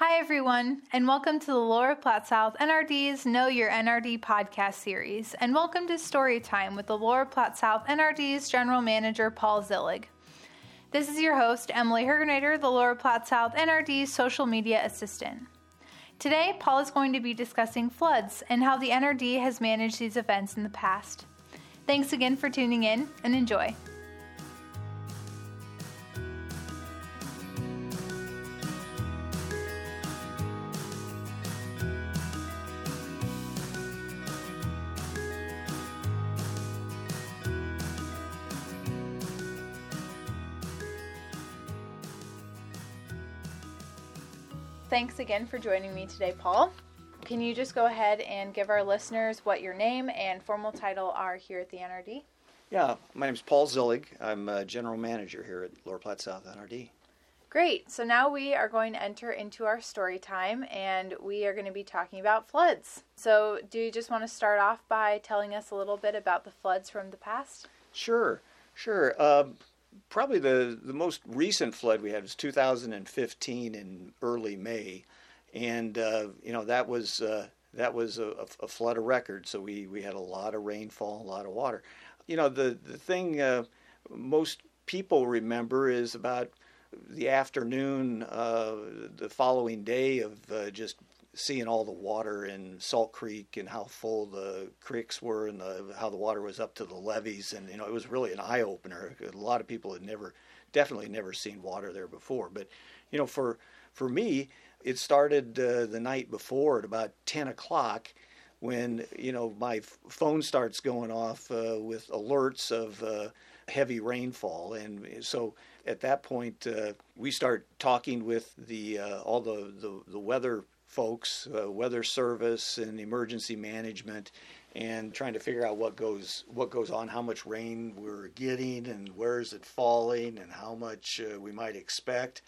Hi, everyone, and welcome to the Lower Platte South NRD's Know Your NRD podcast series, and welcome to Story Time with the Lower Platte South NRD's General Manager Paul Zillig. This is your host, Emily Hergenader, the Lower Platte South NRD's social media assistant. Today, Paul is going to be discussing floods and how the NRD has managed these events in the past. Thanks again for tuning in and enjoy. Thanks again for joining me today, Paul. Can you just go ahead and give our listeners what your name and formal title are here at the NRD? Yeah, my name is Paul Zillig. I'm a general manager here at Lower Platte South NRD. Great. So now we are going to enter into our story time and we are going to be talking about floods. So, do you just want to start off by telling us a little bit about the floods from the past? Sure, sure. Um, probably the, the most recent flood we had was 2015 in early May, and uh, you know that was uh, that was a, a, flood of record. So we, we had a lot of rainfall, a lot of water. You know the the thing uh, most people remember is about the afternoon the following day of uh, just seeing all the water in Salt Creek and how full the creeks were and the, how the water was up to the levees. And, you know, it was really an eye opener. A lot of people had never, definitely never seen water there before. But, you know, for, for me, it started uh, the night before at about 10 o'clock when, you know, my phone starts going off uh, with alerts of uh, heavy rainfall. And so at that point, uh, we start talking with the, uh, all the, the, the weather folks, uh, weather service and emergency management, and trying to figure out what goes what goes on, how much rain we're getting, and where is it falling, and how much uh, we might expect.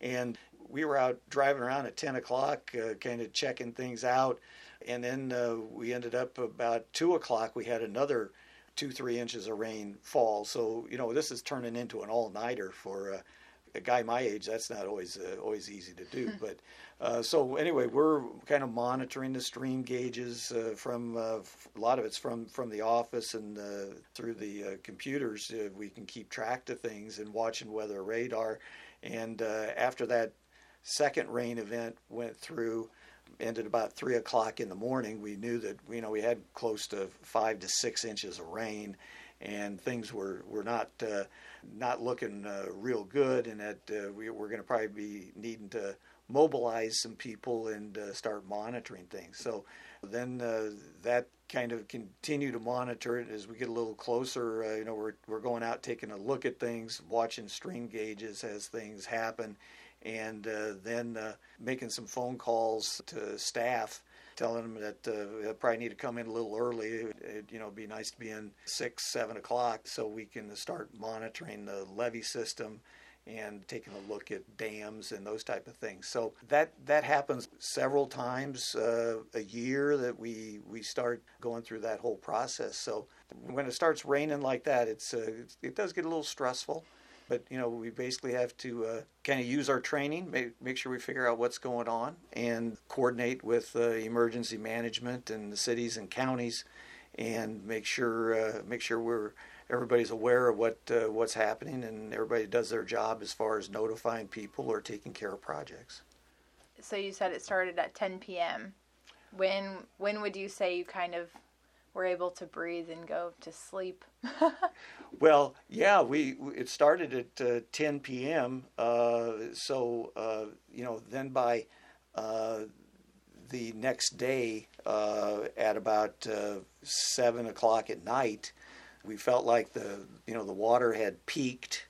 And we were out driving around at 10 o'clock, uh, kind of checking things out, and then uh, we ended up about two o'clock. We had another two three inches of rain fall. So you know this is turning into an all nighter for uh, a guy my age. That's not always uh, always easy to do, but uh, so anyway, we're kind of monitoring the stream gauges uh, from uh, a lot of it's from from the office and uh, through the uh, computers. we can keep track of things and watching weather radar. And after that second rain event went through, ended about three o'clock in the morning. We knew that you know we had close to five to six inches of rain, and things were were not not looking real good, and that we were going to probably be needing to mobilize some people and uh, start monitoring things. So then uh, that kind of continue to monitor it as we get a little closer. Uh, you know, we're, we're going out taking a look at things, watching stream gauges as things happen, and uh, then uh, making some phone calls to staff. Telling them that uh, they probably need to come in a little early. It, you know, be nice to be in six, seven o'clock so we can start monitoring the levee system and taking a look at dams and those type of things. So that that happens several times uh, a year that we we start going through that whole process. So when it starts raining like that, it's, uh, it does get a little stressful. But you know we basically have to uh, kind of use our training, make, make sure we figure out what's going on, and coordinate with uh, emergency management and the cities and counties, and make sure uh, make sure we're everybody's aware of what uh, what's happening and everybody does their job as far as notifying people or taking care of projects. So you said it started at 10 p.m. When when would you say you kind of were able to breathe and go to sleep? well, yeah, we it started at uh, 10 p.m. Uh, so uh, you know then by uh, the next day uh, at about seven o'clock at night we felt like the you know the water had peaked,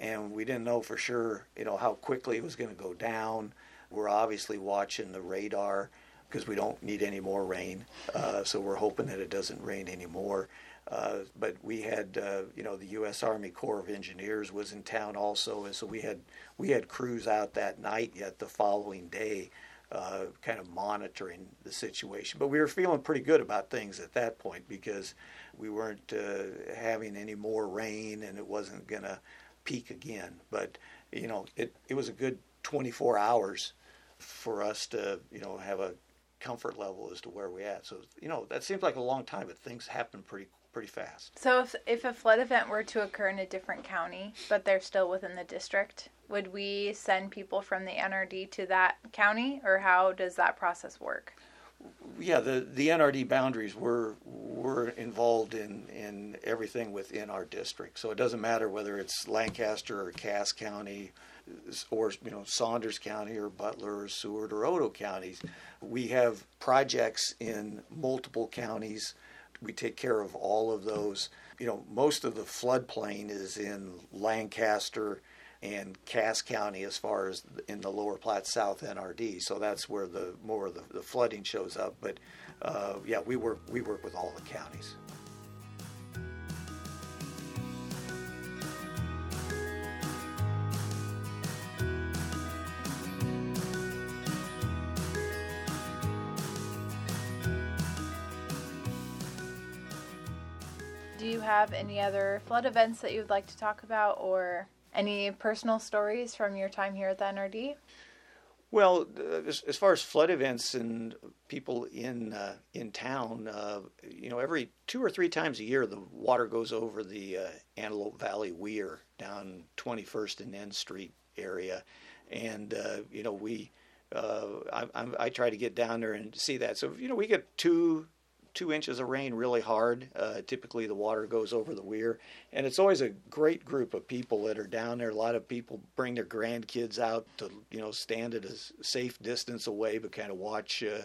and we didn't know for sure you know how quickly it was going to go down. We're obviously watching the radar because we don't need any more rain, uh, so we're hoping that it doesn't rain anymore. Uh, but we had, uh, you know, the U.S. Army Corps of Engineers was in town also, and so we had we had crews out that night. Yet the following day, uh, kind of monitoring the situation. But we were feeling pretty good about things at that point because we weren't uh, having any more rain and it wasn't going to peak again. But, you know, it, it was a good 24 hours for us to you know have a comfort level as to where we at. So you know that seems like a long time, but things happen pretty pretty fast. So if if a flood event were to occur in a different county, but they're still within the district, would we send people from the NRD to that county, or how does that process work? Yeah, the, the NRD boundaries were were involved in, in everything within our district. So it doesn't matter whether it's Lancaster or Cass County, or you know Saunders County or Butler or Seward or Otoe counties. We have projects in multiple counties. We take care of all of those. You know, most of the floodplain is in Lancaster and Cass County as far as in the Lower Platte South NRD. So that's where the more of the, the flooding shows up. But uh, yeah, we work we work with all the counties. Do you have any other flood events that you would like to talk about or any personal stories from your time here at the NRD? Well, uh, as, as, far as flood events and people in uh, in town, uh, you know, every two or three times a year, the water goes over the uh, Antelope Valley Weir down 21st and N Street area, and uh, you know we. Uh, I, I, I, try to get down there and see that. So you know, we get two two inches of rain really hard. Uh, typically, the water goes over the weir, and it's always a great group of people that are down there. A lot of people bring their grandkids out to you know stand at a safe distance away, but kind of watch. Uh,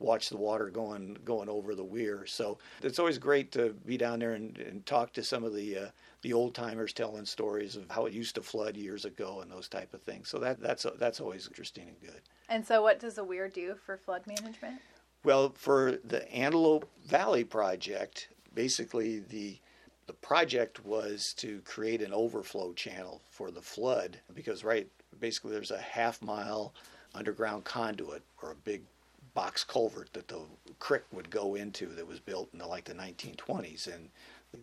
watch the water going going over the weir. So it's always great to be down there and, and talk to some of the uh, the old timers telling stories of how it used to flood years ago and those type of things. So that that's that's always interesting and good. And so, what does a weir do for flood management? Well, for the Antelope Valley project, basically the the project was to create an overflow channel for the flood because right basically there's a half mile underground conduit or a big box culvert that the creek would go into that was built in the, like the 1920s and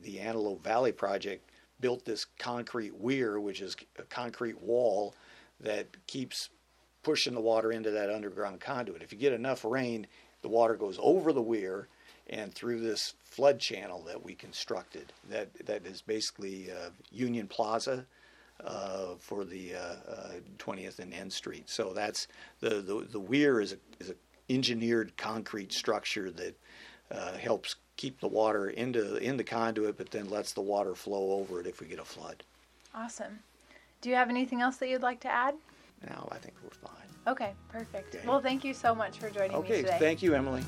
the Antelope Valley project built this concrete weir which is a concrete wall that keeps pushing the water into that underground conduit. If you get enough rain, the water goes over the weir and through this flood channel that we constructed. That that is basically uh, Union Plaza uh, for the uh, 20th uh, and N Street. So that's the the, the weir is a, is an engineered concrete structure that uh, helps keep the water into in the conduit, but then lets the water flow over it if we get a flood. Awesome. Do you have anything else that you'd like to add? No, I think we're fine. Okay, perfect. Okay. Well, thank you so much for joining okay, me today. Okay, thank you, Emily.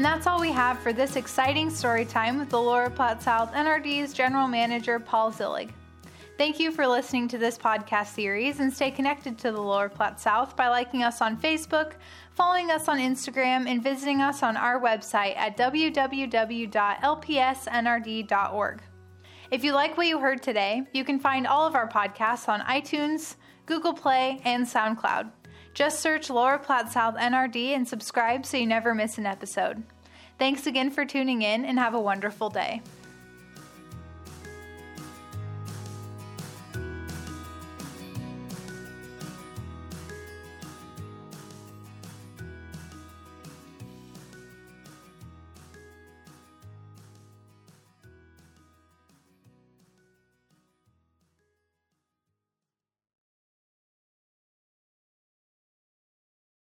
And that's all we have for this exciting story time with the Lower Platte South NRD's General Manager Paul Zillig. Thank you for listening to this podcast series and stay connected to the Lower Platte South by liking us on Facebook, following us on Instagram, and visiting us on our website at www.lpsnrd.org. If you like what you heard today, you can find all of our podcasts on iTunes, Google Play, and SoundCloud. Just search Lower Platte South NRD and subscribe so you never miss an episode. Thanks again for tuning in and have a wonderful day.